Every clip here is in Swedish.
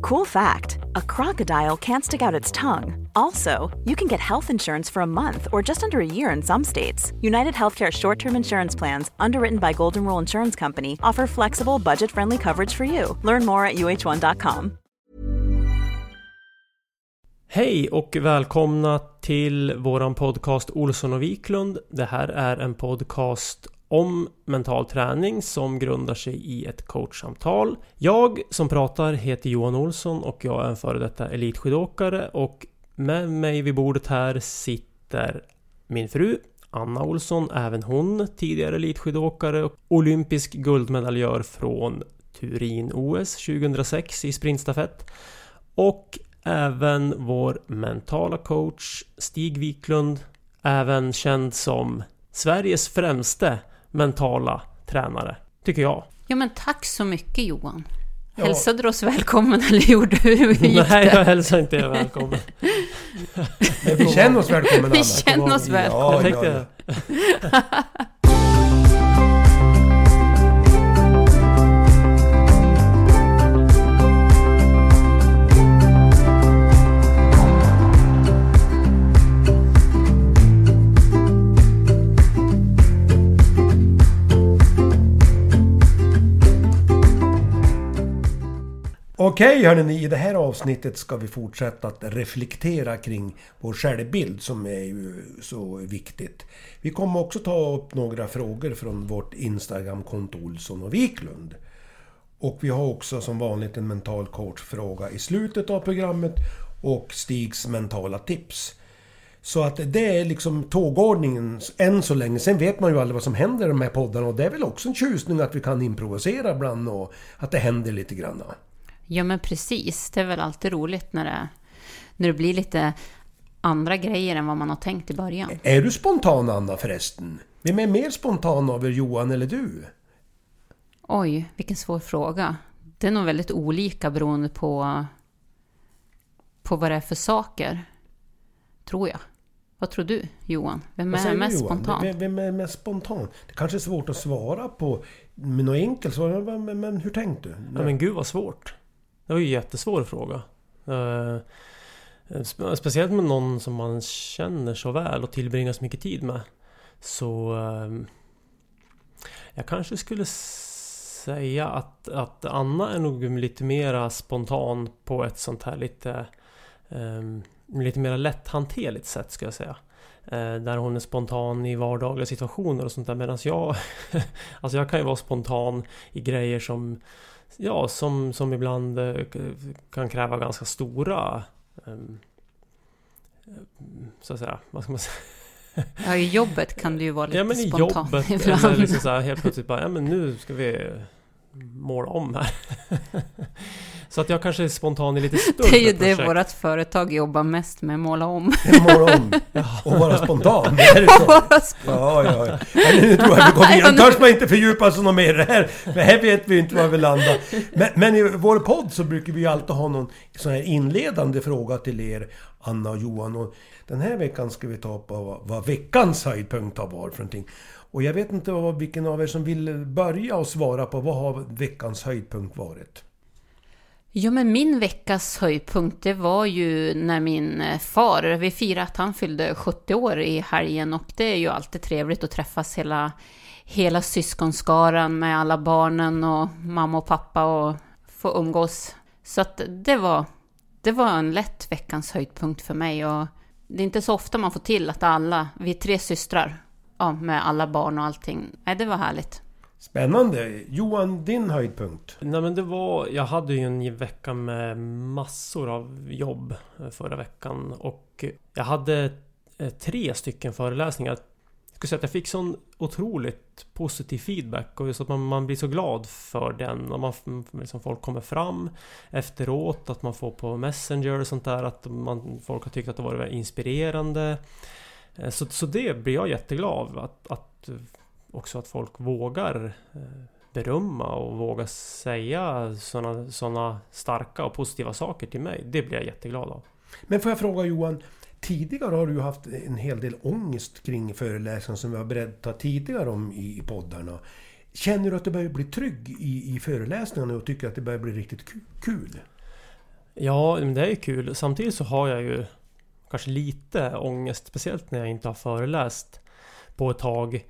Cool fact a crocodile can't stick out its tongue. Also, you can get health insurance for a month or just under a year in some states. United Healthcare short term insurance plans, underwritten by Golden Rule Insurance Company, offer flexible, budget friendly coverage for you. Learn more at uh1.com. Hej och välkomna till våran podcast Olsson och Wiklund. Det här är en podcast om mental träning som grundar sig i ett coachsamtal. Jag som pratar heter Johan Olsson och jag är en före detta elitskidåkare och med mig vid bordet här sitter min fru Anna Olsson, även hon tidigare elitskidåkare och olympisk guldmedaljör från Turin-OS 2006 i sprintstafett. Och även vår mentala coach Stig Wiklund, även känd som Sveriges främste mentala tränare, tycker jag. Ja men tack så mycket Johan. Ja. Hälsade du oss välkommen eller gjorde du? Hur gick Nej, jag hälsar inte er välkommen. Men vi känner oss välkomna Vi känner oss välkomna. Ja, jag Okej hörni, i det här avsnittet ska vi fortsätta att reflektera kring vår självbild som är ju så viktigt. Vi kommer också ta upp några frågor från vårt Instagramkonto Olsson och Wiklund. Och vi har också som vanligt en mental coach-fråga i slutet av programmet och Stigs mentala tips. Så att det är liksom tågordningen än så länge. Sen vet man ju aldrig vad som händer i de här poddarna och det är väl också en tjusning att vi kan improvisera ibland och att det händer lite grann. Ja men precis, det är väl alltid roligt när det, när det blir lite andra grejer än vad man har tänkt i början. Är du spontan Anna förresten? Vem är mer spontan av er, Johan eller du? Oj, vilken svår fråga. Det är nog väldigt olika beroende på, på vad det är för saker. Tror jag. Vad tror du Johan? Vem är mest Johan? spontan? Vem, vem, är mest spontan? Det kanske är svårt att svara på med något enkelt svar. Men, men hur tänkte du? Ja, men gud vad svårt. Det var ju en jättesvår fråga. Eh, speciellt med någon som man känner så väl och tillbringar så mycket tid med. Så... Eh, jag kanske skulle säga att, att Anna är nog lite mera spontan på ett sånt här lite... Um, lite mer lätthanterligt sätt ska jag säga. Uh, där hon är spontan i vardagliga situationer och sånt där medan jag... alltså jag kan ju vara spontan i grejer som ja, som, som ibland eh, kan kräva ganska stora ehm, så att säga, vad ska man säga? Ja, i jobbet kan det ju vara lite ja, men i spontant jobbet, ibland. Eller liksom så här, helt plötsligt bara, ja men nu ska vi måla om här. Så att jag kanske är spontan i lite större Det är ju projekt. det vårt företag jobbar mest med, måla om. måla om och vara spontan. Det är så. Vara spontan. Ja, ja, ja. Men nu tror jag vi går vidare. Nu törs man inte fördjupa sig något mer i det här. Men här vet vi inte var vi landar. Men, men i vår podd så brukar vi ju alltid ha någon sån här inledande fråga till er, Anna och Johan. Och den här veckan ska vi ta upp vad, vad veckans höjdpunkt har varit för någonting. Och jag vet inte vad, vilken av er som vill börja och svara på vad har veckans höjdpunkt varit? Ja, men min veckas höjdpunkt det var ju när min eh, far, vi firade att han fyllde 70 år i helgen och det är ju alltid trevligt att träffas hela, hela syskonskaran med alla barnen och mamma och pappa och få umgås. Så att det var det var en lätt veckans höjdpunkt för mig och det är inte så ofta man får till att alla, vi är tre systrar, ja, med alla barn och allting. Nej, det var härligt. Spännande! Johan, din höjdpunkt? Nej men det var, jag hade ju en vecka med massor av jobb eh, förra veckan och jag hade eh, tre stycken föreläsningar. Jag skulle säga att jag fick sån otroligt positiv feedback och just att man, man blir så glad för den. Och man, liksom folk kommer fram efteråt, att man får på Messenger och sånt där, att man, folk har tyckt att det varit inspirerande. Eh, så, så det blir jag jätteglad av. Att, att också att folk vågar eh, berömma och vågar säga sådana såna starka och positiva saker till mig. Det blir jag jätteglad av. Men får jag fråga Johan, tidigare har du haft en hel del ångest kring föreläsningar som vi har berättat tidigare om i poddarna. Känner du att du börjar bli trygg i, i föreläsningarna och tycker att det börjar bli riktigt kul? Ja, det är kul. Samtidigt så har jag ju kanske lite ångest, speciellt när jag inte har föreläst på ett tag.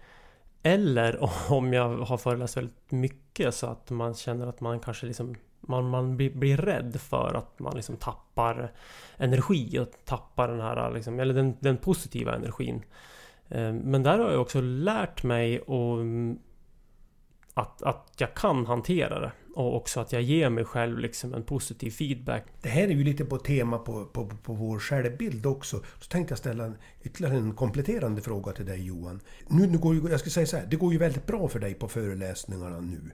Eller om jag har föreläst väldigt mycket så att man känner att man kanske liksom man, man blir, blir rädd för att man liksom tappar energi och tappar den här liksom, eller den, den positiva energin. Eh, men där har jag också lärt mig att att, att jag kan hantera det. Och också att jag ger mig själv liksom en positiv feedback. Det här är ju lite på tema på, på, på vår självbild också. Så tänkte jag ställa en, ytterligare en kompletterande fråga till dig Johan. Nu, nu går ju, jag ska säga så här, det går ju väldigt bra för dig på föreläsningarna nu.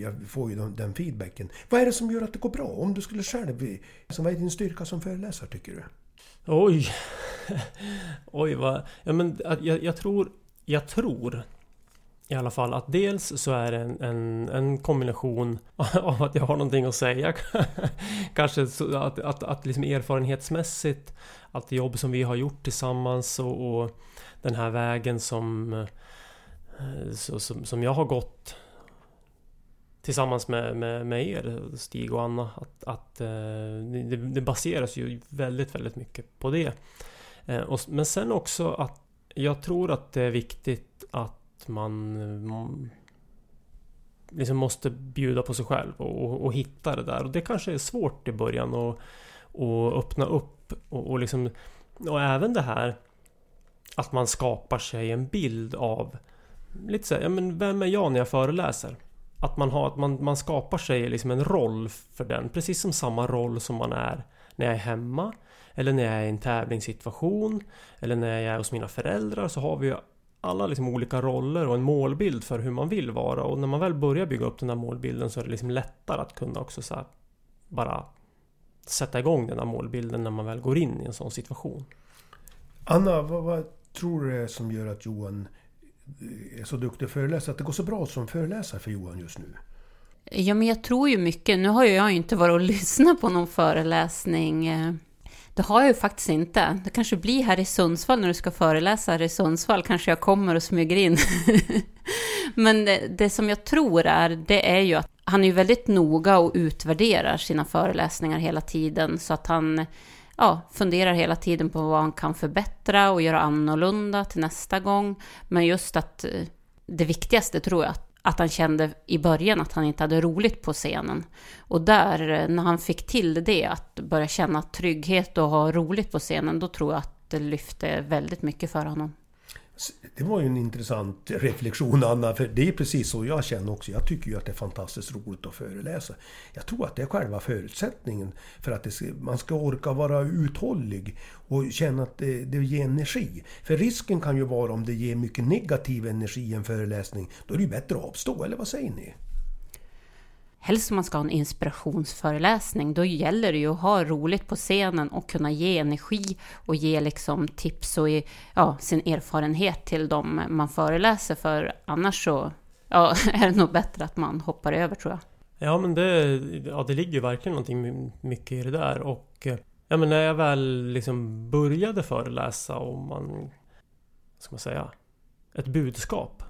Jag får ju den, den feedbacken. Vad är det som gör att det går bra? Om du skulle själv... Vad är din styrka som föreläsare tycker du? Oj! Oj vad... Ja men jag, jag tror... Jag tror i alla fall att dels så är det en, en, en kombination av att jag har någonting att säga. Kanske att, att, att liksom erfarenhetsmässigt allt jobb som vi har gjort tillsammans och, och den här vägen som, eh, så, som, som jag har gått tillsammans med, med, med er, Stig och Anna. Att, att eh, det, det baseras ju väldigt, väldigt mycket på det. Eh, men sen också att jag tror att det är viktigt att man eh, liksom måste bjuda på sig själv och, och, hitta det där. Och det kanske är svårt i början att och öppna upp och, och liksom och även det här att man skapar sig en bild av lite så här, ja men vem är jag när jag föreläser? Att man, har, att man, man skapar sig liksom en roll för den, precis som samma roll som man är när jag är hemma eller när jag är i en tävlingssituation eller när jag är hos mina föräldrar så har vi ju alla liksom olika roller och en målbild för hur man vill vara och när man väl börjar bygga upp den här målbilden så är det liksom lättare att kunna också så bara sätta igång den här målbilden när man väl går in i en sån situation. Anna, vad, vad tror du är som gör att Johan är så duktig föreläsare? Att det går så bra som föreläsare för Johan just nu? Ja, men jag tror ju mycket. Nu har ju jag inte varit och lyssnat på någon föreläsning eh, det har jag ju faktiskt inte. Det kanske blir här i Sundsvall när du ska föreläsa här i Sundsvall. Kanske jag kommer och smyger in. Men det, det, som jag tror är, det är ju att han är väldigt noga och utvärderar sina föreläsningar hela tiden. Så att han ja, funderar hela tiden på vad han kan förbättra och göra annorlunda till nästa gång. Men just att eh, det viktigaste tror jag att att han kände i början att han inte hade roligt på scenen. Och där, eh, när han fick till det, att börja känna trygghet och ha roligt på scenen, då tror jag att det lyfte väldigt mycket för honom. Det var ju en intressant reflektion Anna, för det är precis så jag känner också. Jag tycker ju att det är fantastiskt roligt att föreläsa. Jag tror att det är själva förutsättningen för att ska, man ska orka vara uthållig och känna att det, det ger energi. För risken kan ju vara om det ger mycket negativ energi i en föreläsning, då är det ju bättre att avstå, eller vad säger ni? Helst om man ska ha en inspirationsföreläsning, då gäller det ju att ha roligt på scenen och kunna ge energi och ge liksom tips och ja, sin erfarenhet till dem man föreläser för. Annars så ja, är det nog bättre att man hoppar över tror jag. Ja men det, ja, det ligger verkligen någonting mycket i det där och ja, men när jag väl liksom började föreläsa om man, ska man säga, ett budskap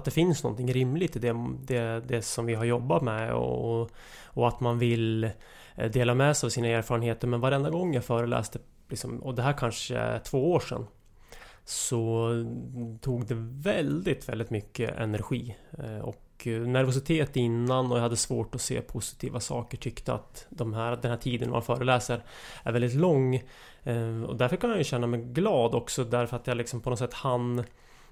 att det finns någonting rimligt i det, det, det som vi har jobbat med och, och att man vill eh, dela med sig av sina erfarenheter. Men varenda gång jag föreläste, liksom, och det här kanske är två år sedan, så tog det väldigt, väldigt mycket energi. Eh, och eh, nervositet innan och jag hade svårt att se positiva saker. Tyckte att de här, den här tiden man föreläser är väldigt lång. Och därför kan jag ju känna mig glad också därför att jag liksom på något sätt hann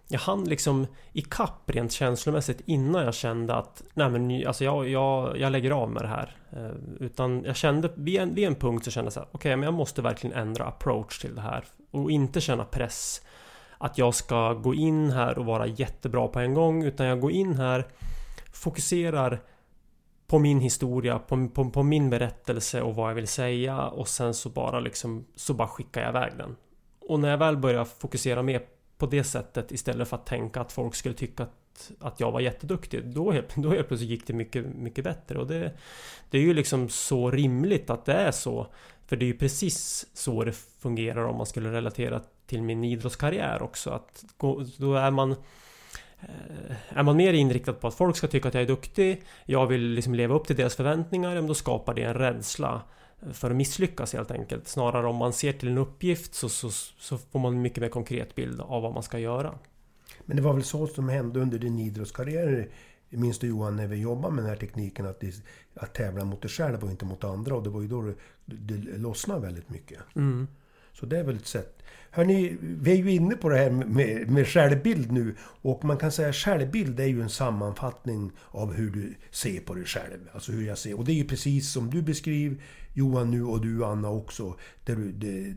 jag hann liksom ikapp rent känslomässigt innan jag kände att Nej men alltså jag, jag, jag lägger av med det här eh, Utan jag kände vid en, vid en punkt så kände jag så Okej okay, men jag måste verkligen ändra approach till det här Och inte känna press att jag ska gå in här och vara jättebra på en gång utan jag går in här Fokuserar på min historia, på, på, på, min berättelse och vad jag vill säga och sen så bara liksom Så bara skickar jag iväg den. Och när jag väl börjar fokusera mer på det sättet istället för att tänka att folk skulle tycka att, att jag var jätteduktig Då helt, då helt plötsligt gick det mycket, mycket bättre. Och det Det är ju liksom så rimligt att det är så. För det är ju precis så det fungerar om man skulle relatera till min idrottskarriär också. Att då är man eh, är man mer inriktad på att folk ska tycka att jag är duktig Jag vill liksom leva upp till deras förväntningar Då skapar det en rädsla. För att misslyckas helt enkelt Snarare om man ser till en uppgift så, så, så får man en mycket mer konkret bild av vad man ska göra Men det var väl så som hände under din idrottskarriär Minns du Johan när vi jobbade med den här tekniken att, det, att tävla mot dig själv och inte mot andra och det var ju då det, det lossnade väldigt mycket. Mm. Så det är väl ett sätt. Hörrni, vi är ju inne på det här med, med självbild nu. Och man kan säga att självbild är ju en sammanfattning av hur du ser på dig själv. Alltså hur jag ser. Och det är ju precis som du beskriver Johan nu och du Anna också. Där du, det,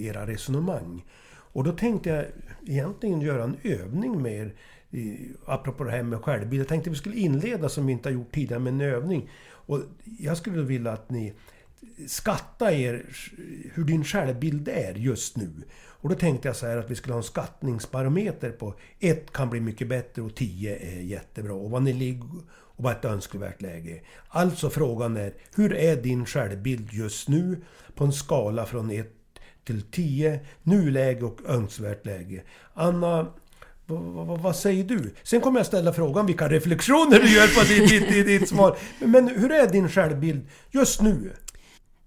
era resonemang. Och då tänkte jag egentligen göra en övning med er. Apropå det här med självbild. Jag tänkte att vi skulle inleda som vi inte har gjort tidigare med en övning. Och jag skulle vilja att ni skatta er hur din självbild är just nu. Och då tänkte jag så här att vi skulle ha en skattningsbarometer på 1 kan bli mycket bättre och 10 är jättebra. Och vad ni ligger och vad ett önskvärt läge. Alltså frågan är, hur är din självbild just nu på en skala från 1 till 10, nuläge och önskvärt läge? Anna, vad, vad, säger du? Sen kommer jag ställa frågan vilka reflektioner du gör på ditt, ditt, ditt, ditt svar. Men hur är din självbild just nu?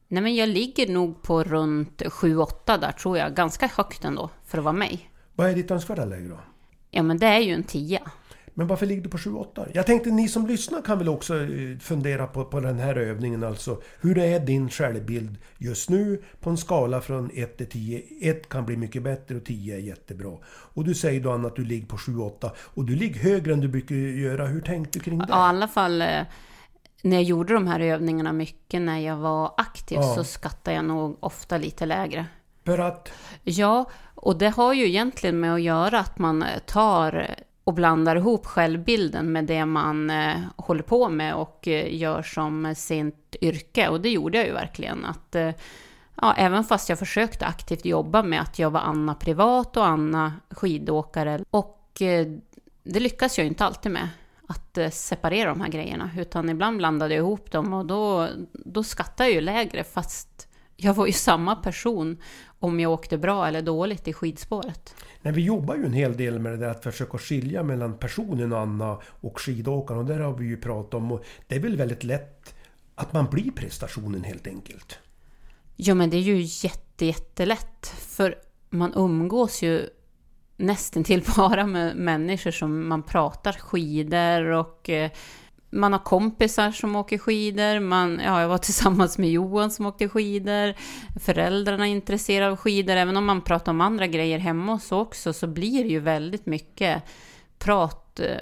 Nej, men jag ligger nog på runt 7-8 där tror jag. Ganska högt ändå för att vara mig. Vad är ditt önskvärda läge då? Ja, men det är ju en 10. Men varför ligger du på 7-8? Jag tänkte ni som lyssnar kan väl också eh, fundera på, på den här övningen alltså. Hur är din självbild just nu på en skala från 1 till 10? 1 kan bli mycket bättre och 10 är jättebra. Och du säger då Anna att du ligger på 7-8 och du ligger högre än du brukar göra. Hur tänkte du kring det? Ja, i alla fall eh, när jag gjorde de här övningarna mycket när jag var aktiv ja. så skattade jag nog ofta lite lägre. För att? Ja, och det har ju egentligen med att göra att man tar och blandar ihop självbilden med det man eh, håller på med och eh, gör som sitt yrke. Och det gjorde jag ju verkligen. Att, eh, ja, även fast jag försökte aktivt jobba med att jag var Anna privat och Anna skidåkare. Och eh, det lyckas jag inte alltid med att eh, separera de här grejerna. Utan ibland blandade jag ihop dem och då, då skattade jag ju lägre fast jag var ju samma person om jag åkte bra eller dåligt i skidspåret. Nej, vi jobbar ju en hel del med det där att försöka skilja mellan personen Anna och skidåkaren. Och där har vi ju pratat om. Och det är väl väldigt lätt att man blir prestationen helt enkelt. Ja, men det är ju jätte, jättelätt. För man umgås ju nästan till bara med människor som man pratar skidor och eh, man har kompisar som åker skidor. Man, ja, jag var tillsammans med Johan som åkte skidor. Föräldrarna är intresserade av skidor. Även om man pratar om andra grejer hemma hos också så blir det ju väldigt mycket prat eh,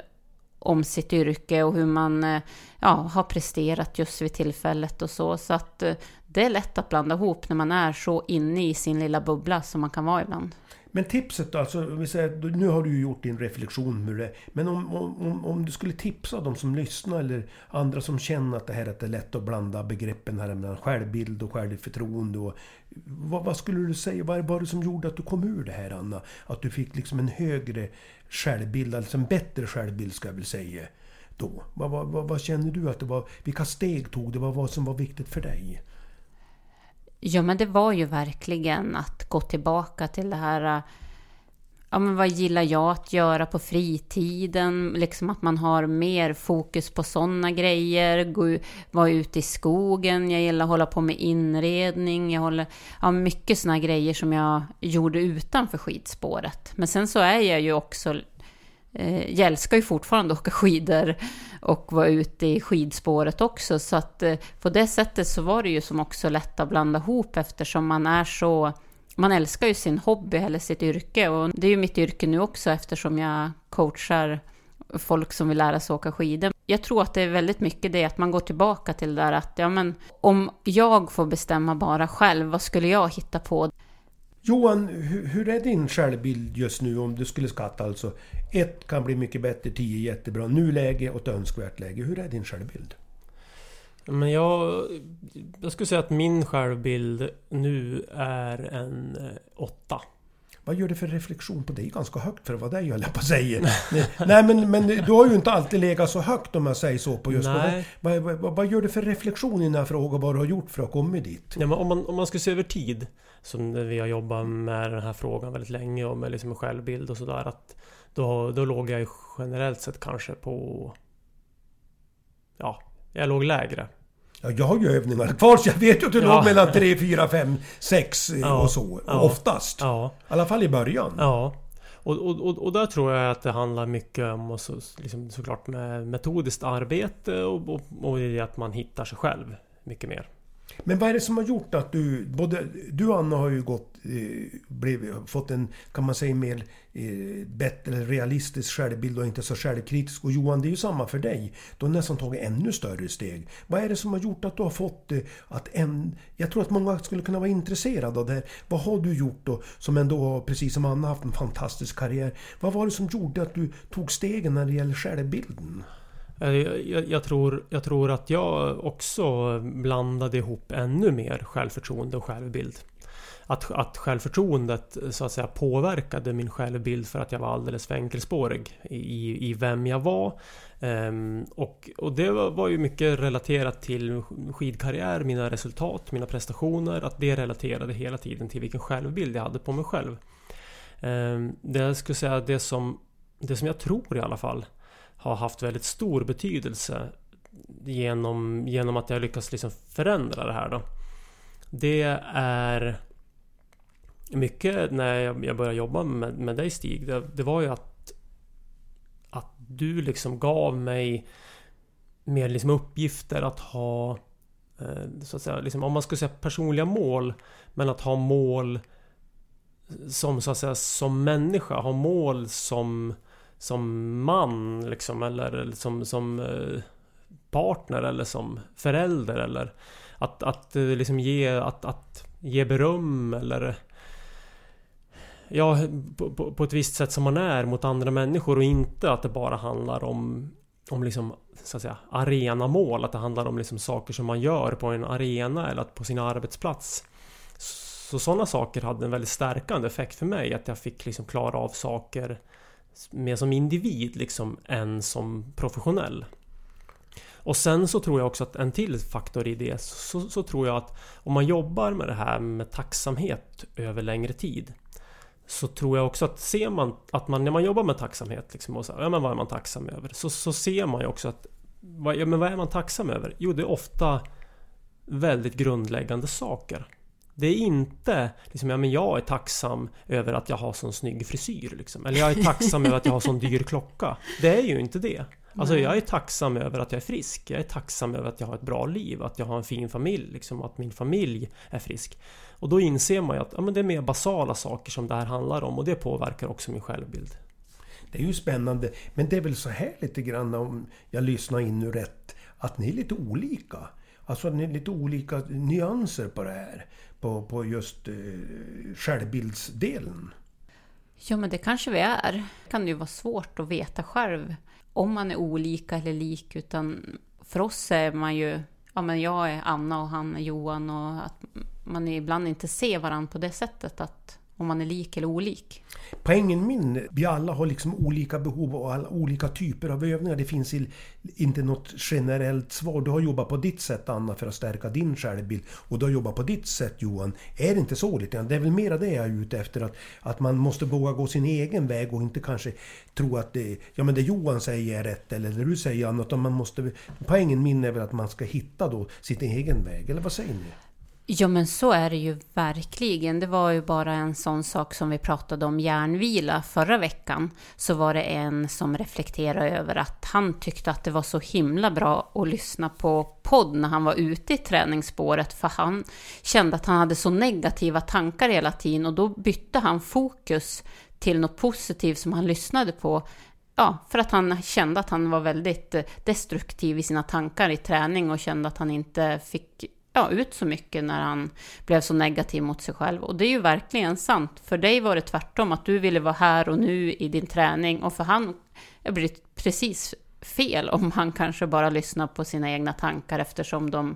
om sitt yrke och hur man eh, ja, har presterat just vid tillfället och så. Så att det är lätt att blanda ihop när man är så inne i sin lilla bubbla som man kan vara ibland. Men tipset då, alltså, vi säger, nu har du ju gjort din reflektion med det. Men om, om, om du skulle tipsa de som lyssnar eller andra som känner att det här att det är lätt att blanda begreppen här mellan självbild och självförtroende. Och, vad, vad, skulle du säga, vad var det som gjorde att du kom ur det här Anna? Att du fick liksom en högre självbild, alltså en bättre självbild ska jag väl säga. Då. Vad, vad, vad, känner du att det var? Vilka steg tog det? Vad var som var viktigt för dig? Ja, men det var ju verkligen att gå tillbaka till det här äh, Ja, men vad gillar jag att göra på fritiden? Liksom att man har mer fokus på sådana grejer. Gå, vara ute i skogen. Jag gillar att hålla på med inredning. Jag håller, ja, mycket sådana grejer som jag gjorde utanför skidspåret. Men sen så är jag ju också Eh, jag älskar ju fortfarande att åka skidor och vara ute i skidspåret också. Så att eh, på det sättet så var det ju som också lätt att blanda ihop eftersom man är så... Man älskar ju sin hobby eller sitt yrke och det är ju mitt yrke nu också eftersom jag coachar folk som vill lära sig åka skidor. Jag tror att det är väldigt mycket det att man går tillbaka till det där att ja men om jag får bestämma bara själv, vad skulle jag hitta på? Johan, hur är din självbild just nu om du skulle skatta alltså? Ett kan bli mycket bättre, tio jättebra, nuläge och ett önskvärt läge. Hur är din självbild? Men jag, jag skulle säga att min självbild nu är en eh, åtta. Vad gör det för reflektion på dig? Ganska högt för att vara dig höll jag på att säga. Nej men, men du har ju inte alltid legat så högt om jag säger så på just Nej. Vad, vad, vad, vad gör det för reflektion i den här frågan? Vad du har gjort för att komma dit? Ja, men om, man, om man ska se över tid Som vi har jobbat med den här frågan väldigt länge och med liksom självbild och sådär då, då låg jag generellt sett kanske på... Ja, jag låg lägre. Ja, jag har ju övningar kvar så jag vet ju att du Ja. låg mellan 3, 4, 5, 6 Ja. och så. Ja. Oftast. Ja. I alla fall i början. Ja. Och, och, och, och där tror jag att det handlar mycket om och så, liksom, såklart med metodiskt arbete och, och, och det att man hittar sig själv mycket mer. Men vad är det som har gjort att du... Både du och Anna har ju gått... Eh, blivit, fått en, kan man säga, mer eh, bättre realistisk självbild och inte så självkritisk. Och Johan, det är ju samma för dig. Du har nästan tagit ännu större steg. Vad är det som har gjort att du har fått eh, att en... Jag tror att många skulle kunna vara intresserade av det här. Vad har du gjort då, som ändå har, precis som Anna, haft en fantastisk karriär. Vad var det som gjorde att du tog stegen när det gäller självbilden? Eh, jag, jag, jag, tror, jag tror att jag också blandade ihop ännu mer självförtroende och självbild. Att, att självförtroendet så att säga påverkade min självbild för att jag var alldeles för enkelspårig i, i vem jag var. Ehm, och, och det var, var ju mycket relaterat till skidkarriär, mina resultat, mina prestationer. Att det relaterade hela tiden till vilken självbild jag hade på mig själv. Ehm, det jag skulle säga det som, det som jag tror i alla fall har haft väldigt stor betydelse genom, genom att jag lyckats liksom förändra det här då. Det är mycket när jag började jobba med, med dig Stig. Det, det var ju att, att du liksom gav mig mer liksom uppgifter att ha eh, så att säga, liksom, om man skulle säga personliga mål men att ha mål som så att säga som människa, ha mål som som man liksom eller, som, som eh, partner eller som förälder eller att, att eh, liksom ge, att, att ge beröm eller Ja, på, på, på ett visst sätt som man är mot andra människor och inte att det bara handlar om om liksom, så att säga, arenamål. Att det handlar om liksom saker som man gör på en arena eller att på sin arbetsplats. Så sådana saker hade en väldigt stärkande effekt för mig. Att jag fick liksom klara av saker mer som individ liksom än som professionell. Och sen så tror jag också att en till faktor i det så, så tror jag att om man jobbar med det här med tacksamhet över längre tid så tror jag också att ser man att man när man jobbar med tacksamhet liksom och så, ja men vad är man tacksam över? Så, så ser man ju också att vad, ja, men vad är man tacksam över? Jo det är ofta väldigt grundläggande saker. Det är inte liksom, ja men jag är tacksam över att jag har sån snygg frisyr liksom. Eller jag är tacksam över att jag har sån dyr klocka. Det är ju inte det. Alltså jag är tacksam över att jag är frisk. Jag är tacksam över att jag har ett bra liv, att jag har en fin familj, liksom, att min familj är frisk. Och då inser man ju att ja, men det är mer basala saker som det här handlar om och det påverkar också min självbild. Det är ju spännande. Men det är väl så här lite grann om jag lyssnar in nu rätt. Att ni är lite olika. Alltså ni är lite olika nyanser på det här. På, på just eh, självbildsdelen. Ja, men det kanske vi är. Det kan ju vara svårt att veta själv om man är olika eller lik. Utan för oss är man ju... Ja, men jag är Anna och han är Johan. Och att man ibland inte ser varandra på det sättet. Att om man är lik eller olik. Poängen min, vi alla har liksom olika behov och alla olika typer av övningar. Det finns i- inte något generellt svar. Du har jobbat på ditt sätt Anna för att stärka din självbild. Och du har jobbat på ditt sätt Johan. Är det inte så lite? Det är väl mera det jag är ute efter. Att, att man måste våga gå sin egen väg och inte kanske tro att det, ja, men det Johan säger är rätt eller det du säger annat. Utan man måste, poängen min är väl att man ska hitta då sin egen väg. Eller vad säger ni? Ja men så är det ju verkligen. Det var ju bara en sån sak som vi pratade om järnvila förra veckan. Så var det en som reflekterade över att han tyckte att det var så himla bra att lyssna på podd när han var ute i träningsspåret. För han kände att han hade så negativa tankar hela tiden och då bytte han fokus till något positivt som han lyssnade på. Ja, för att han kände att han var väldigt eh, destruktiv i sina tankar i träning och kände att han inte fick ja, ut så mycket när han blev så negativ mot sig själv. Och det är ju verkligen sant. För dig var det tvärtom, att du ville vara här och nu i din träning. Och för han har blivit precis fel om han kanske bara lyssnar på sina egna tankar eftersom de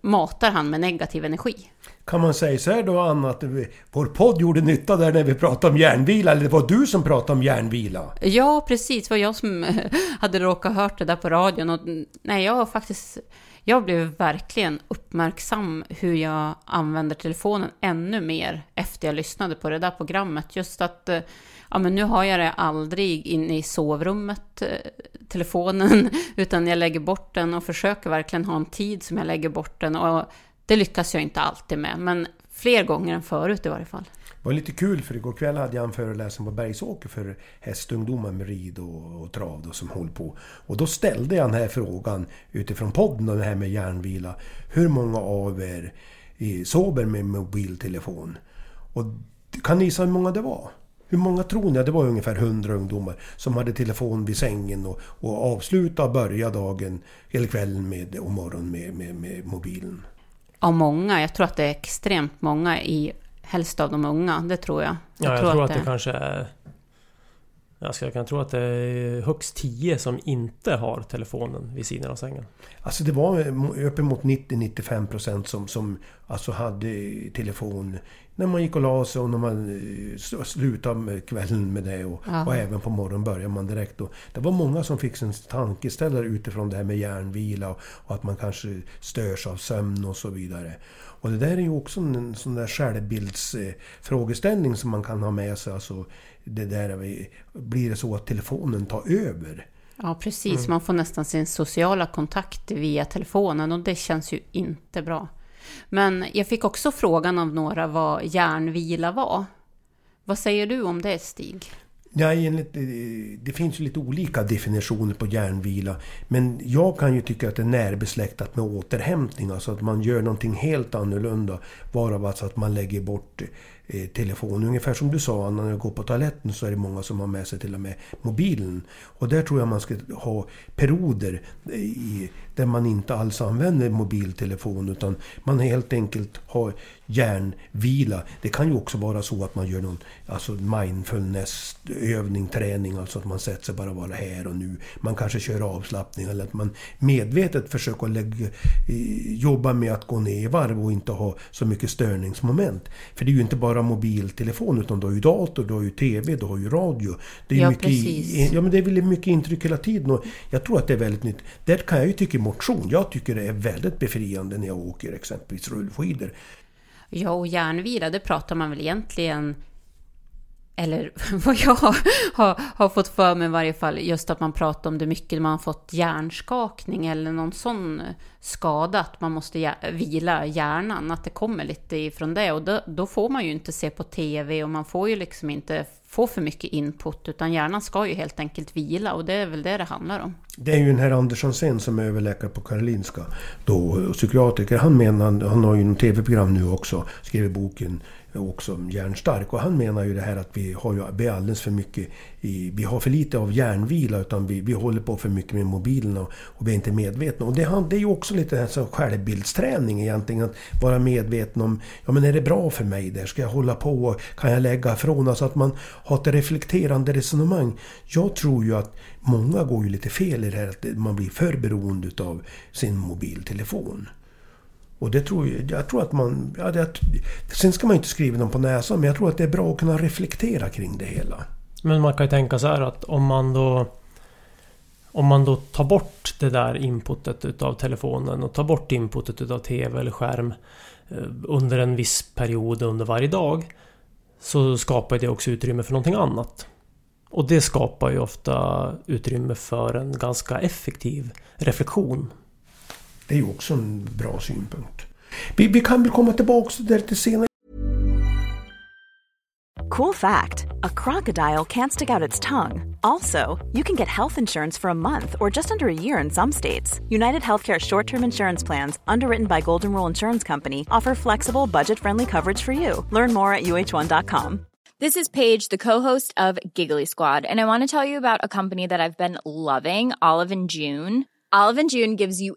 matar han med negativ energi. Kan man säga så här då Anna, att vår podd gjorde nytta där när vi pratade om järnvila, eller det var du som pratade om järnvila? Ja, precis. Det var jag som hade råkat hört det där på radion. Och, nej, jag har faktiskt jag blev verkligen uppmärksam hur jag använder telefonen ännu mer efter jag lyssnade på det där programmet. Just att eh, ja, men nu har jag det aldrig inne i sovrummet, eh, telefonen, utan jag lägger bort den och försöker verkligen ha en tid som jag lägger bort den. Och det lyckas jag inte alltid med, men fler gånger än förut i varje fall. Det var lite kul för igår kväll hade jag en föreläsning på Bergsåker för hästungdomar med rid och, och trav då, som håller på. Och då ställde jag den här frågan utifrån podden och det här med järnvila. Hur många av er sover med mobiltelefon? Och kan ni gissa hur många det var? Hur många tror ni? Det var ungefär 100 ungdomar som hade telefon vid sängen och, och avslutade och började dagen eller kvällen med, och morgonen med, med, med mobilen. Ja, många. Jag tror att det är extremt många i helst av de unga, det tror jag. Jag, ja, jag tror, tror att, att det, det kanske är... Jag, kan tro att det är högst 10 som inte har telefonen vid sidan av sängen. Alltså det var uppemot 90-95% som, som alltså hade telefon när man gick och la sig och när man eh, slutade med kvällen med det. Och, och även på morgonen började man direkt. Och det var många som fick sin tankeställare utifrån det här med järnvila och, och att man kanske störs av sömn och så vidare. Och det där är ju också en sån där självbildsfrågeställning som man kan ha med sig. Alltså, det där, blir det så att telefonen tar över? Ja, precis. Mm. Man får nästan sin sociala kontakt via telefonen och det känns ju inte bra. Men jag fick också frågan av några vad järnvila var. Vad säger du om det, Stig? Ja, enligt, eh, det finns ju lite olika definitioner på hjärnvila. Men jag kan ju tycka att det är närbesläktat med återhämtning. Alltså att man gör någonting helt annorlunda. Varav alltså att man lägger bort eh, telefonen. Ungefär som du sa Anna, när jag går på toaletten så är det många som har med sig till och med mobilen. Och där tror jag man ska ha perioder eh, i, där man inte alls använder mobiltelefon utan man helt enkelt har hjärnvila. Det kan ju också vara så att man gör någon alltså mindfulness övning, träning, alltså att man sätter sig bara vara här och nu. Man kanske kör avslappning eller att man medvetet försöker lägga, jobba med att gå ner i varv och inte ha så mycket störningsmoment. För det är ju inte bara mobiltelefon utan du har ju dator, du har ju TV, du har ju radio. Det är ja, mycket, precis. Ja, men det är väldigt mycket intryck hela tiden och jag tror att det är väldigt nytt. Där kan jag ju tycka motion. Jag tycker det är väldigt befriande när jag åker exempelvis rullskidor. Ja, och järnvila, det pratar man väl egentligen eller vad jag har, har, fått för mig i varje fall, just att man pratar om det mycket, man har fått hjärnskakning eller någon sån skada, att man måste vila hjärnan, att det kommer lite ifrån det. Och då, då, får man ju inte se på TV och man får ju liksom inte få för mycket input, utan hjärnan ska ju helt enkelt vila och det är väl det det handlar om. Det är ju den här Andersson Sen som är överläkare på Karolinska, då, psykiatriker. Han menar, han har ju en TV-program nu också, skriver boken också järnstark. Och han menar ju det här att vi har ju vi alldeles för mycket i, vi har för lite av järnvila utan vi, vi håller på för mycket med mobilerna och, och vi är inte medvetna. Och det, det är ju också lite här som självbildsträning egentligen. Att vara medveten om, ja men är det bra för mig där? Ska jag hålla på? Kan jag lägga ifrån? Alltså att man har ett reflekterande resonemang. Jag tror ju att många går ju lite fel i det här att man blir för beroende av sin mobiltelefon. Och det tror jag, jag tror att man... Ja, det, sen ska man inte skriva dem på näsan, men jag tror att det är bra att kunna reflektera kring det hela. Men man kan ju tänka så här att om man då... Om man då tar bort det där inputet utav telefonen och tar bort inputet utav TV eller skärm eh, under en viss period under varje dag så skapar det också utrymme för någonting annat. Och det skapar ju ofta utrymme för en ganska effektiv reflektion det är ju också en bra synpunkt. Vi, vi kan väl komma tillbaka till det lite senare. Cool fact a crocodile can't stick out its tongue. Also, you can get health insurance for a month or just under a year in some states. United Healthcare short term insurance plans, underwritten by Golden Rule Insurance Company, offer flexible, budget friendly coverage for you. Learn more at uh1.com. This is Paige, the co-host of Giggly Squad, and I want to tell you about a company that I've been loving, Olive and June. Olive and June gives you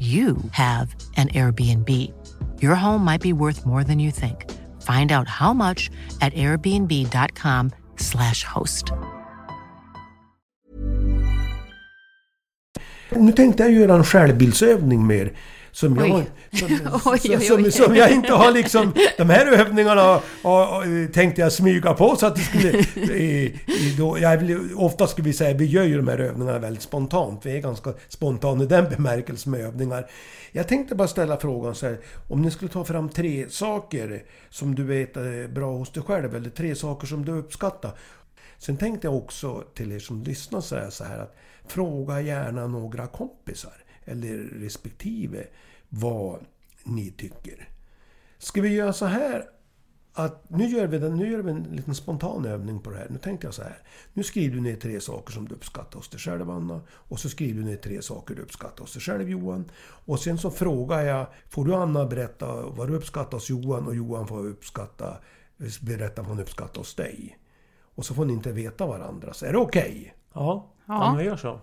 you have an Airbnb. Your home might be worth more than you think. Find out how much at airbnb.com/slash host. Nu tänkte jag göra en självbildsövning mer. Som jag, Oj. som, Oj, oj, oj. Som, som jag inte har liksom... De här övningarna har- har- tänkte jag smyga på så att det skulle... i, i, då, jag vill, ofta skulle vi säga vi gör ju de här övningarna väldigt spontant. Vi är ganska spontana i den bemärkelsen med övningar. Jag tänkte bara ställa frågan så här. Om ni skulle ta fram tre saker som du vet är bra hos dig själv. Eller tre saker som du uppskattar. Sen tänkte jag också till er som lyssnar säga så här att fråga gärna några kompisar eller respektive vad ni tycker. Ska vi göra så här att nu gör vi, den, nu gör vi en liten spontan övning på det här. Nu tänkte jag så här. Nu skriver du ner tre saker som du uppskattar hos dig själv Anna. Och så skriver du ner tre saker du uppskattar hos dig själv Johan. Och sen så frågar jag, får du Anna berätta vad du uppskattar hos Johan och Johan får uppskatta, berätta vad han uppskattar hos dig. Och så får ni inte veta varandra. Så är det okej? Ja, Ja. ja. vi gör så.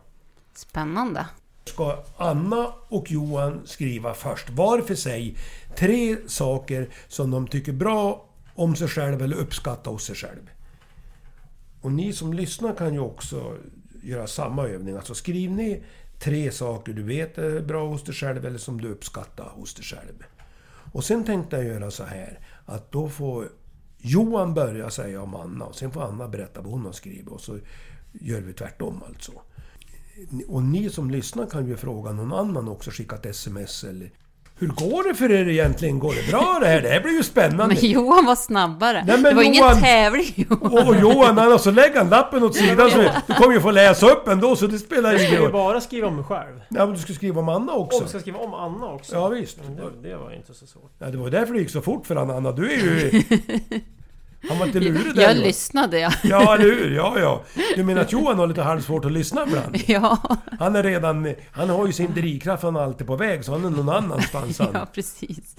Spännande ska Anna och Johan skriva först var för sig tre saker som de tycker bra om sig själv eller uppskattar hos sig själv. Och ni som lyssnar kan ju också göra samma övning. Alltså skriv ner tre saker du vet är bra hos dig själv eller som du uppskattar hos dig själv. Och sen tänkte jag göra så här att då får Johan börja säga om Anna och sen får Anna berätta vad hon har skrivit och så gör vi tvärtom alltså. Och ni som lyssnar kan ju fråga någon annan också, skicka ett sms eller... Hur går det för er egentligen? Går det bra det här? Det här blir ju spännande! Men Johan var snabbare. Nej, men det var Johan- ingen tävling Johan. Och Johan, han så lägger han lappen åt sidan så du kommer ju få läsa upp ändå så det spelar Jag ingen ska ju roll. bara skriva om mig själv. Ja, men du ska skriva om Anna också. Och ska skriva om Anna också. Ja, visst. Men det, det var inte så svårt. Ja, det var därför det gick så fort för han, Anna. Du är ju... Han var inte lurig där Jag Johan. lyssnade ja. Ja, eller hur? Ja, ja. Du menar att Johan har lite halvsvårt att lyssna ibland? Ja, Han är redan... Han har ju sin drivkraft, han är alltid på väg, så han är någon annanstans han. ja precis.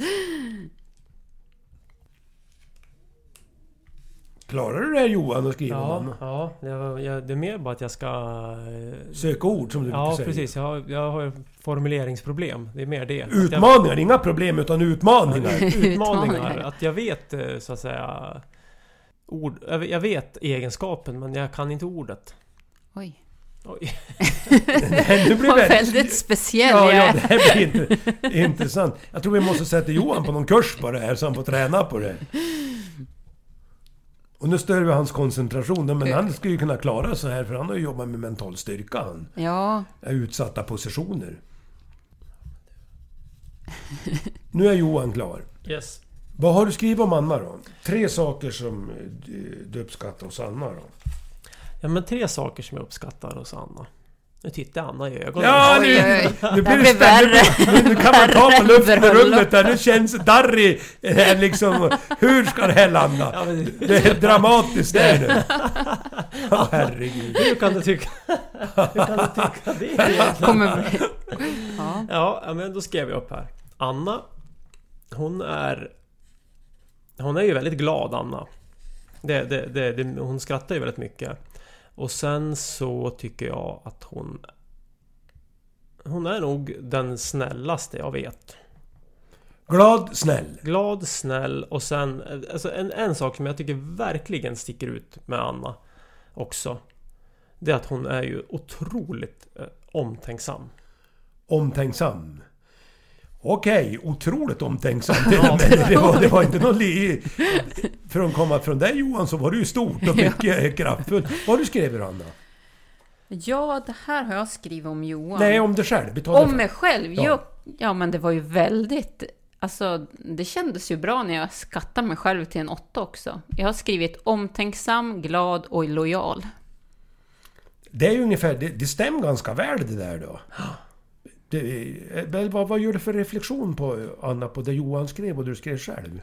Klarar du det här Johan att skriva Ja, Anna? ja det, var, jag, det är mer bara att jag ska... eh, Söka ord som du Ja, brukar säga. precis. Jag har, jag har formuleringsproblem. Det är mer det. Att jag- Utmaningar, inga problem utan utmaningar. Utmaningar. Utmaningar. Att jag vet eh, så att säga... ord. Jag vet egenskapen men jag kan inte ordet. Oj. Oj. Det blir Var väldigt- speciell Ja, ja, är. det här blir inte, intressant. Jag tror vi måste sätta Johan på någon kurs på det här så han får träna på det. Och nu stör vi hans koncentration, men han skulle ju kunna klara så här för han har ju jobbat med mental styrka. Han Ja, är utsatta positioner. Nu är Johan klar. Yes. Vad har du skrivit om Anna då? Tre saker som du- du uppskattar hos Anna då? Ja men tre saker som jag uppskattar hos Anna. Nu tittar jag Anna i ögonen. Ja, nu, nu Det blir det värre. Nu, kan man ta på luften i rummet där. Nu känns Darry eh, liksom... Hur ska det här landa? Ja, men, Det är dramatiskt där nu. Ja, herregud. hur kan du tycka... hur kan du tycka det egentligen? kommer bli... Ja. Ja, ja, men då skrev jag upp här. Anna, hon är... Hon är ju väldigt glad, Anna. Det, det, det, hon skrattar ju väldigt mycket. Och sen så tycker jag att hon... Hon är nog den snällaste jag vet. Glad, snäll. Glad, snäll och sen... Alltså en, en sak som jag tycker verkligen sticker ut med Anna också. Det är att hon är ju otroligt eh, omtänksam. Omtänksam. Okej, otroligt omtänksam till och med. Det var, det var inte någon li... För att komma från dig Johan så var det ju stort och mycket kraftfullt. Vad har du skrivit Anna? ja, det här har jag skrivit om Johan. Nej, om dig själv. Det Om mig själv? Ja. Ja. ja, men det var ju väldigt... Alltså, det kändes ju bra när jag skattade mig själv till en åtta också. Jag har skrivit omtänksam, glad och lojal. Det är ju ungefär, det, det stämmer ganska väl det där då. Det, eh, men vad, vad gör du för reflektion på, Anna, på det Johan skrev och du skrev själv?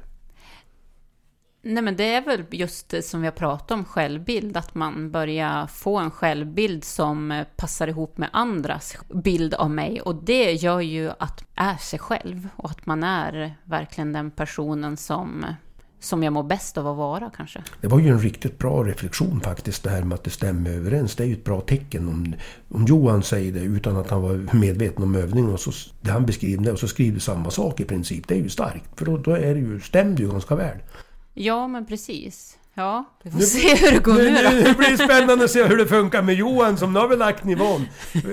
Nej, men det är väl just det som vi har pratat om, självbild. Att man börjar få en självbild som eh, passar ihop med andras bild av mig. Och det gör ju att man är sig själv och att man är verkligen den personen som, som jag mår bäst av att vara kanske. Det var ju en riktigt bra reflektion faktiskt det här med att det stämmer överens. Det är ju ett bra tecken om, om Johan säger det utan att han var medveten om övningen och så, det han beskriver det och så skriver samma sak i princip. Det är ju starkt. För då, då är det ju, stämmer det ju ganska väl. Ja, men precis. Ja, vi får Nu- se hur det går Nu, nu då. nu, blir det spännande att se hur det funkar med Johan som nu har vi lagt nivån.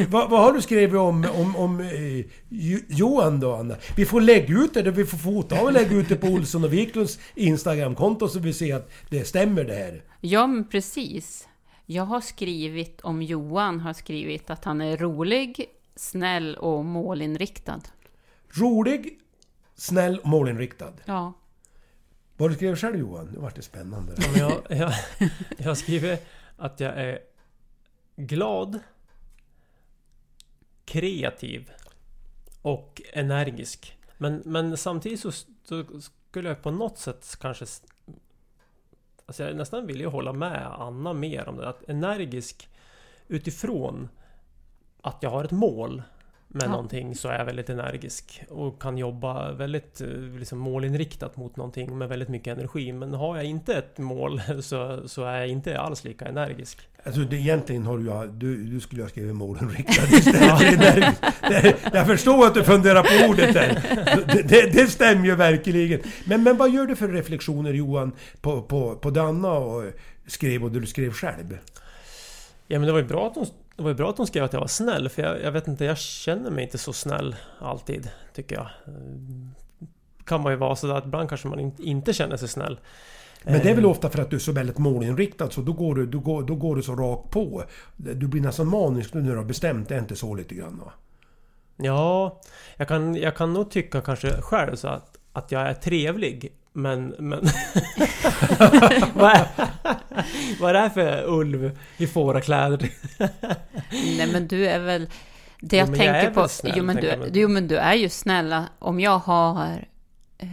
vad, vad har du skrivit om, om, om eh, Jo- Johan då Anna? Vi får lägga ut det, vi får fota och lägga ut det på Olsson och Wiklunds Instagramkonto så vi ser att det stämmer det här. Ja, men precis. Jag har skrivit om Johan, har skrivit att han är rolig, snäll och målinriktad. Rolig, snäll och målinriktad. Ja, vad du skrev själv Johan? Nu vart det spännande. Ja, men jag, jag, jag skriver att jag är glad, kreativ och energisk. Men, men samtidigt så, så skulle jag på något sätt kanske... Alltså jag nästan vill ju hålla med Anna mer om det. Att energisk utifrån att jag har ett mål med Ja. någonting så är jag väldigt energisk och kan jobba väldigt eh, liksom, målinriktat mot någonting med väldigt mycket energi. Men har jag inte ett mål så, så är jag inte alls lika energisk. Alltså det, egentligen har du. Du, du skulle ha skrivit målinriktad istället Jag förstår att du funderar på ordet där. Det, det, det stämmer ju verkligen. Men, men vad gör du för reflektioner Johan på, på, på det Anna och skrev och det du skrev själv? Ja men det var ju bra att hon, det var ju bra att hon skrev att jag var snäll för jag, jag vet inte, jag känner mig inte så snäll alltid tycker jag. Eh, Kan man ju vara sådär att ibland kanske man inte, känner sig snäll. Men det är väl Eh, ofta för att du är så väldigt målinriktad så då går du, då går, då går du så rakt på. Du blir nästan manisk nu när du har bestämt är inte så lite grann va? Ja, jag kan, jag kan nog tycka kanske själv så att, att jag är trevlig. Men... men vad, är, vad är det här för ulv i fårakläder? nej men du är väl... Det Jo, jag jag tänker är på... snäll, jo, men du, jag jo, men du är ju snälla. Om jag har eh,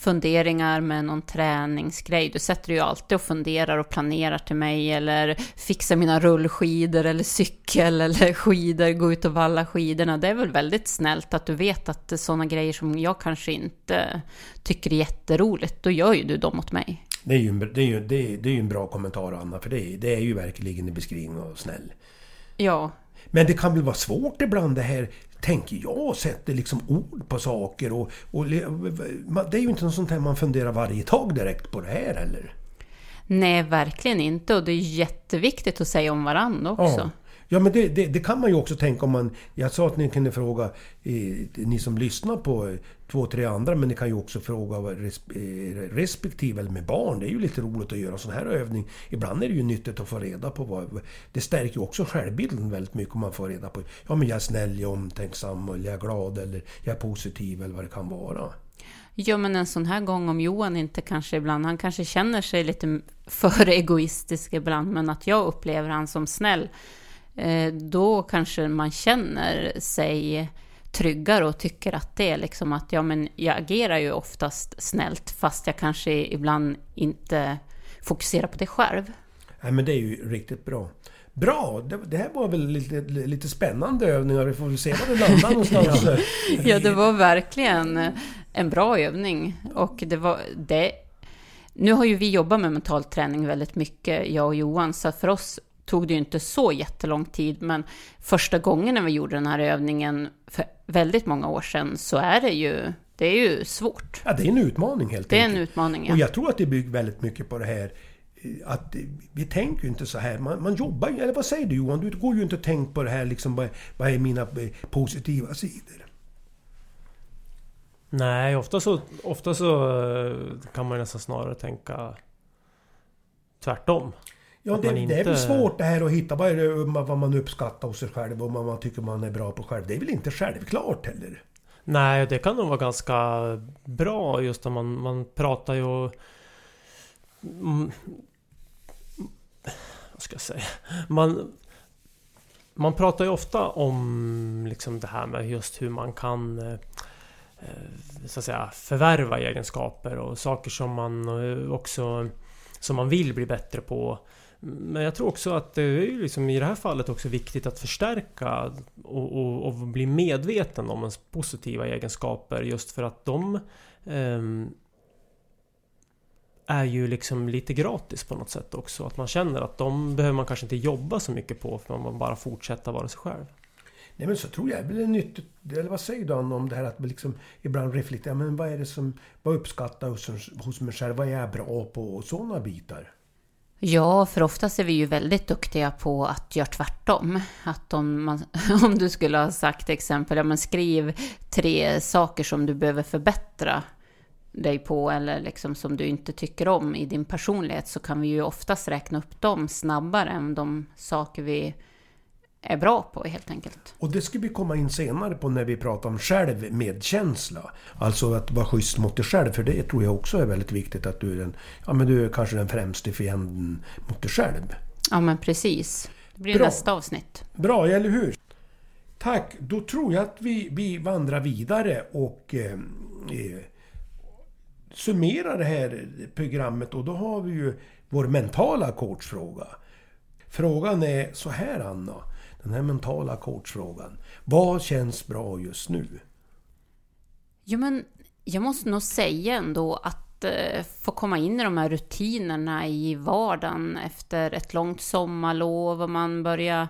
funderingar med någon träningsgrej, du sätter ju alltid och funderar och planerar till mig, eller fixar mina rullskidor, eller cykel, eller skidor, gå ut och valla skidorna. Det är väl väldigt snällt att du vet att sådana grejer som jag kanske inte tycker är jätteroligt, då gör ju du dem åt mig. Det är ju en, det är ju, det är, det är en bra kommentar Anna, för det är, det är ju verkligen en beskrivning av snäll. Ja, Men det kan väl vara svårt ibland det här, tänker jag, sätter liksom ord på saker och... och det är ju inte något sånt här man funderar varje dag direkt på det här heller. Nej, verkligen inte. Och det är jätteviktigt att säga om varandra också. Ja. Ja men det, det, det, kan man ju också tänka om man... Jag sa att ni kunde fråga, eh, ni som lyssnar på eh, två, tre andra, men ni kan ju också fråga res, eh, respektive eller med barn. Det är ju lite roligt att göra sån här övning. Ibland är det ju nyttigt att få reda på vad... Det stärker ju också självbilden väldigt mycket om man får reda på... Ja men jag är snäll, jag är omtänksam, eller jag är glad, eller jag är positiv, eller vad det kan vara. Ja, men en sån här gång om Johan inte kanske ibland, han kanske känner sig lite för egoistisk ibland, men att jag upplever han som snäll, då kanske man känner sig tryggare och tycker att det är liksom att ja, men jag agerar ju oftast snällt, fast jag kanske ibland inte fokuserar på det själv. Nej, men det är ju riktigt bra. Bra! Det, det, här var väl lite, lite spännande övningar. Vi får väl se var det landar någonstans. ja, det var verkligen en bra övning. Och det var... Det, nu har ju vi jobbat med mental träning väldigt mycket, jag och Johan, så för oss tog det ju inte så jättelång tid, men första gången när vi gjorde den här övningen för väldigt många år sedan så är det ju, det är ju svårt. Ja, det är en utmaning helt det enkelt. Det är en utmaning, ja. Och jag tror att det bygger väldigt mycket på det här att vi tänker ju inte så här. Man, man jobbar ju, eller vad säger du Johan? Du går ju inte och tänker på det här liksom, vad, vad är mina positiva sidor? Nej, ofta så, ofta så eh, kan man nästan snarare tänka tvärtom. Ja, det, inte... det, är väl svårt det här att hitta vad, det, vad man uppskattar hos sig själv och vad man tycker man är bra på själv. Det är väl inte självklart heller? Nej, det kan nog vara ganska bra just när man, man pratar ju... Mm, vad ska jag säga? Man, man pratar ju ofta om liksom det här med just hur man kan eh, så att säga, förvärva egenskaper och saker som man eh, också som man vill bli bättre på. Men jag tror också att det är liksom i det här fallet också viktigt att förstärka och, och, och bli medveten om ens positiva egenskaper just för att de eh, är ju liksom lite gratis på något sätt också. Att man känner att de behöver man kanske inte jobba så mycket på för man bara fortsätta vara sig själv. Nej men så tror jag det är nyttigt. Eller vad säger du Anna om det här att liksom ibland reflektera. Men vad är det som... Vad uppskattar hos, hos mig själv? Vad är jag bra på? Och sådana bitar. Ja, för oftast är vi ju väldigt duktiga på att göra tvärtom. Att om, man, om du skulle ha sagt exempel, ja men skriv tre saker som du behöver förbättra dig på eller liksom som du inte tycker om i din personlighet så kan vi ju oftast räkna upp dem snabbare än de saker vi är bra på helt enkelt. Och det ska vi komma in senare på när vi pratar om självmedkänsla. Alltså att vara schysst mot dig själv. För det tror jag också är väldigt viktigt att du är den, ja men du är kanske den främste fienden mot dig själv. Ja men precis. Det blir Bra. nästa avsnitt. Bra, eller hur? Tack! Då tror jag att vi, vi vandrar vidare och eh, eh, summerar det här programmet. Och då har vi ju vår mentala coachfråga. Frågan är så här Anna. Den här mentala coachfrågan. Vad känns bra just nu? Jo, men jag måste nog säga ändå att eh, få komma in i de här rutinerna i vardagen efter ett långt sommarlov och man börjar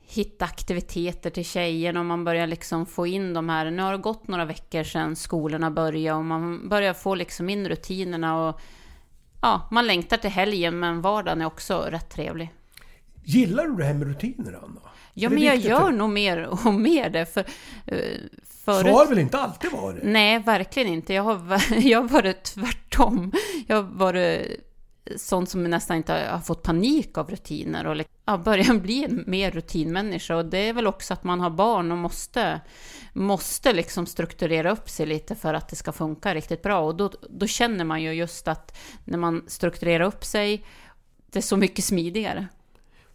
hitta aktiviteter till tjejerna och man börjar liksom få in de här, nu har det gått några veckor sedan skolorna började och man börjar få liksom in rutinerna och ja, man längtar till helgen men vardagen är också rätt trevlig. Gillar du det här med rutiner, Anna? Ja, men jag gör för... nog mer och mer det. För, uh, förut... Så har det väl inte alltid varit? Nej, verkligen inte. Jag har, jag har varit tvärtom. Jag har varit sånt som nästan inte har fått panik av rutiner och ja, börjar bli en mer rutinmänniska. Och det är väl också att man har barn och måste, måste liksom strukturera upp sig lite för att det ska funka riktigt bra. Och då, då känner man ju just att när man strukturerar upp sig, det är så mycket smidigare.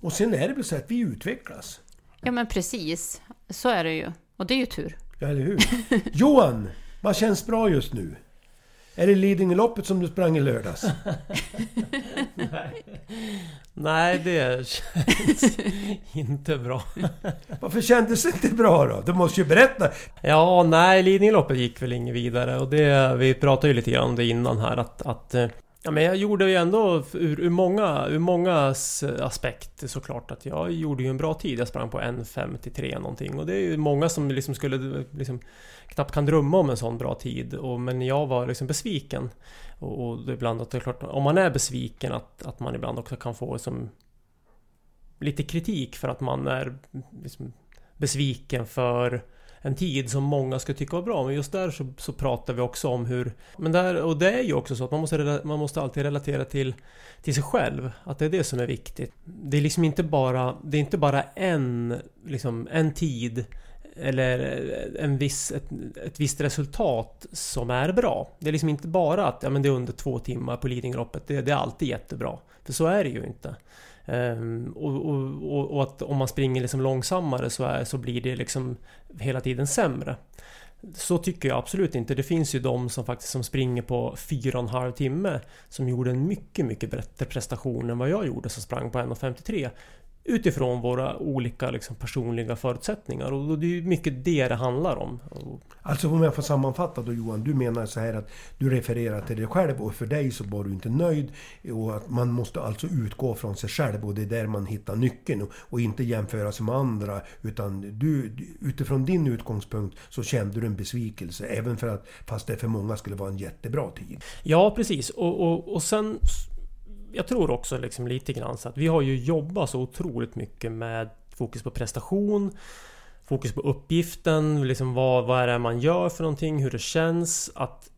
Och sen är det väl så att vi utvecklas. Ja men precis, så är det ju. Och det är ju tur. Ja, eller hur? Johan, vad känns bra just nu? Är det Lidingöloppet som du sprang i lördags? nej. nej, det känns inte bra. Varför kändes det inte bra då? Du måste ju berätta! Ja, nej, Lidingöloppet gick väl inget vidare och det... Vi pratade ju lite grann om det innan här att... att eh, Ja, men jag gjorde ju ändå ur, ur, många, ur mångas eh, aspekt såklart att jag gjorde ju en bra tid. Jag sprang på 1.53 någonting och det är ju många som liksom skulle eh, liksom knappt kan drömma om en sån bra tid. Och, men jag var liksom besviken. Och, och ibland att det är klart, om man är besviken att, att man ibland också kan få liksom, lite kritik för att man är liksom besviken för en tid som många skulle tycka var bra. Men just där så, så pratar vi också om hur... Men där, och det är ju också så att man måste, man måste alltid relatera till, till sig själv. Att det är det som är viktigt. Det är liksom inte bara, det är inte bara en, liksom, en tid eller en viss, ett, ett visst resultat som är bra. Det är liksom inte bara att ja, men det är under två timmar på Lidingöloppet. Det, det är alltid jättebra. För så är det ju inte. Um, och, och, och, att om man springer liksom långsammare så, är, så blir det liksom hela tiden sämre. Så tycker jag absolut inte. Det finns ju de som faktiskt som springer på 4,5 timme som gjorde en mycket, mycket bättre prestation än vad jag gjorde som sprang på 1.53 utifrån våra olika liksom, personliga förutsättningar. Och det är mycket det det handlar om. Alltså om jag får sammanfatta då Johan, du menar så här att du refererar till dig själv och för dig så var du inte nöjd. Och att man måste alltså utgå från sig själv och det är där man hittar nyckeln. Och inte jämföra sig med andra. Utan du, utifrån din utgångspunkt så kände du en besvikelse. Även för att, fast det för många skulle vara en jättebra tid. Ja precis. Och, och, och sen jag tror också liksom lite grann så att vi har ju jobbat så otroligt mycket med fokus på prestation Fokus på uppgiften, liksom vad, vad är det man gör för någonting, hur det känns att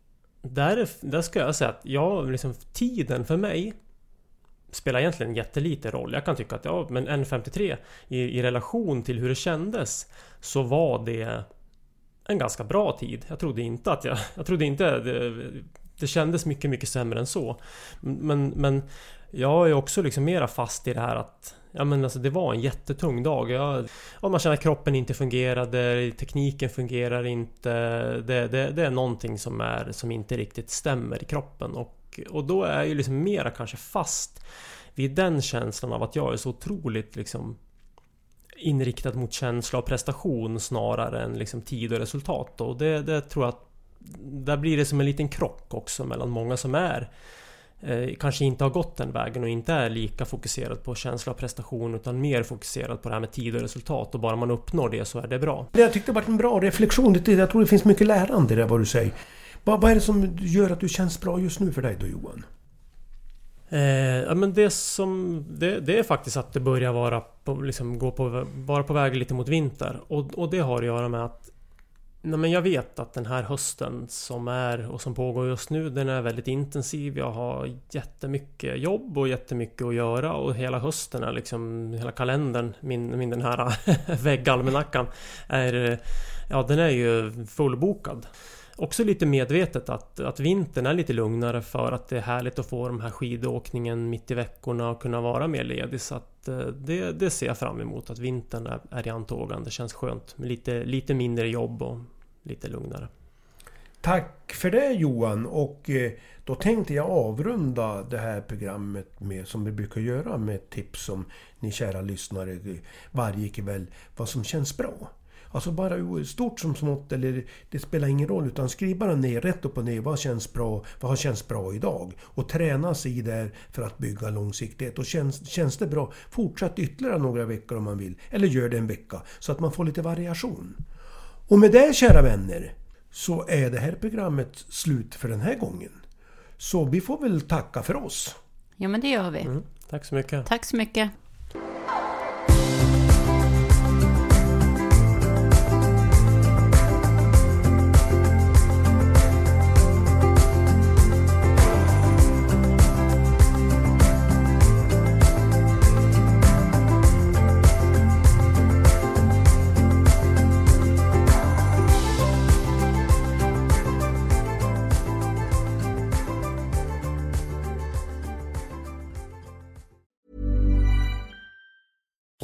där, där ska jag säga att jag, liksom, tiden för mig spelar egentligen jättelite roll. Jag kan tycka att ja, men 1.53 i, i relation till hur det kändes så var det en ganska bra tid. Jag trodde inte att jag... Jag trodde inte... Eh, det, kändes mycket, mycket sämre än så. Men, men jag är också liksom mera fast i det här att Ja men alltså det var en jättetung dag. Jag, ja, man känner att kroppen inte fungerade, tekniken fungerar inte. Det, det, det, är någonting som, är, som inte riktigt stämmer i kroppen. Och, och då är jag ju liksom mera kanske fast vid den känslan av att jag är så otroligt liksom inriktad mot känsla och prestation snarare än liksom tid och resultat. Och det, det tror jag att där blir det som en liten krock också mellan många som är eh, kanske inte har gått den vägen och inte är lika fokuserad på känsla och prestation utan mer fokuserad på det här med tid och resultat och bara man uppnår det så är det bra. Jag tyckte det var en bra reflektion. Jag tror det finns mycket lärande i det vad du säger. Vad, vad är det som gör att du känns bra just nu för dig då Johan? Eh, ja, men det som... Det, det, är faktiskt att det börjar vara på, liksom, gå på, vara på väg lite mot vinter. Och, och det har att göra med att Nej, men jag vet att den här hösten som är och som pågår just nu den är väldigt intensiv. Jag har jättemycket jobb och jättemycket att göra och hela hösten är liksom hela kalendern, min, min den här väggalmanackan är Ja den är ju fullbokad. Också lite medvetet att, att vintern är lite lugnare för att det är härligt att få de här skidåkningen mitt i veckorna och kunna vara mer ledig. Så att eh, det, det ser jag fram emot att vintern är, är i antågande. Det känns skönt med lite, lite mindre jobb och lite lugnare. Tack för det Johan och eh, då tänkte jag avrunda det här programmet med, som vi brukar göra med tips som ni kära lyssnare eh, varje kväll, vad som känns bra. Alltså bara stort som smått, eller det spelar ingen roll. Utan skriv bara ner rätt upp och ner. Vad känns bra? Vad har känts bra idag? Och träna sig i det för att bygga långsiktighet. Och känns, känns det bra, fortsätt ytterligare några veckor om man vill. Eller gör det en vecka. Så att man får lite variation. Och med det kära vänner så är det här programmet slut för den här gången. Så vi får väl tacka för oss. Ja men det gör vi. Mm, tack så mycket. Tack så mycket.